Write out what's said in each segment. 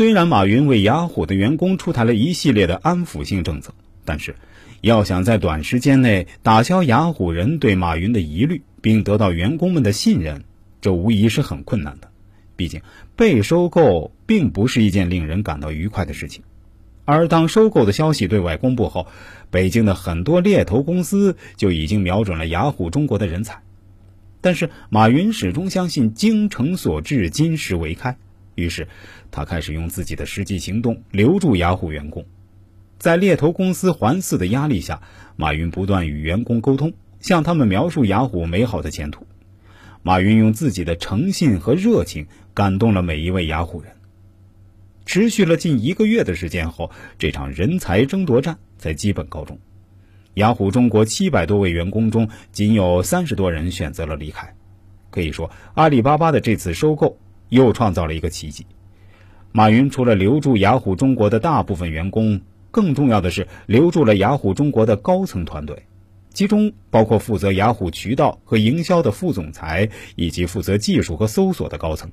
虽然马云为雅虎的员工出台了一系列的安抚性政策，但是要想在短时间内打消雅虎人对马云的疑虑，并得到员工们的信任，这无疑是很困难的。毕竟被收购并不是一件令人感到愉快的事情。而当收购的消息对外公布后，北京的很多猎头公司就已经瞄准了雅虎中国的人才。但是马云始终相信精诚所至，金石为开。于是，他开始用自己的实际行动留住雅虎员工。在猎头公司环伺的压力下，马云不断与员工沟通，向他们描述雅虎美好的前途。马云用自己的诚信和热情感动了每一位雅虎人。持续了近一个月的时间后，这场人才争夺战才基本告终。雅虎中国七百多位员工中，仅有三十多人选择了离开。可以说，阿里巴巴的这次收购又创造了一个奇迹。马云除了留住雅虎中国的大部分员工，更重要的是留住了雅虎中国的高层团队，其中包括负责雅虎渠道和营销的副总裁，以及负责技术和搜索的高层。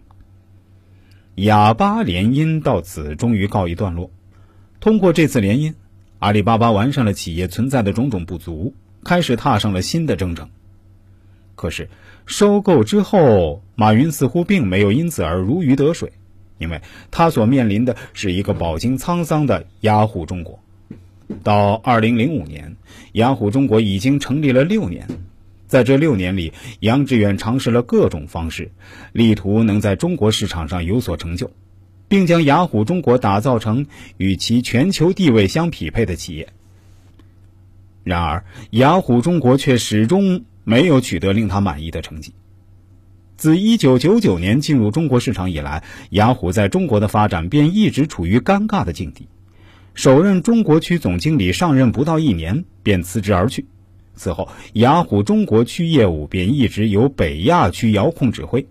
哑巴联姻到此终于告一段落。通过这次联姻。阿里巴巴完善了企业存在的种种不足，开始踏上了新的征程。可是，收购之后，马云似乎并没有因此而如鱼得水，因为他所面临的是一个饱经沧桑的雅虎中国。到二零零五年，雅虎中国已经成立了六年，在这六年里，杨致远尝试了各种方式，力图能在中国市场上有所成就。并将雅虎中国打造成与其全球地位相匹配的企业。然而，雅虎中国却始终没有取得令他满意的成绩。自1999年进入中国市场以来，雅虎在中国的发展便一直处于尴尬的境地。首任中国区总经理上任不到一年便辞职而去，此后雅虎中国区业务便一直由北亚区遥控指挥。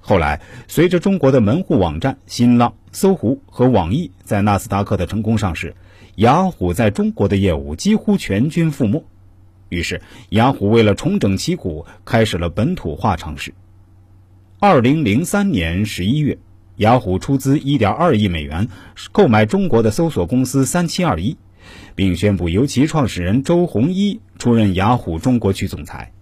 后来，随着中国的门户网站新浪、搜狐和网易在纳斯达克的成功上市，雅虎在中国的业务几乎全军覆没。于是，雅虎为了重整旗鼓，开始了本土化尝试。二零零三年十一月，雅虎出资一点二亿美元购买中国的搜索公司三七二一，并宣布由其创始人周鸿祎出任雅虎中国区总裁。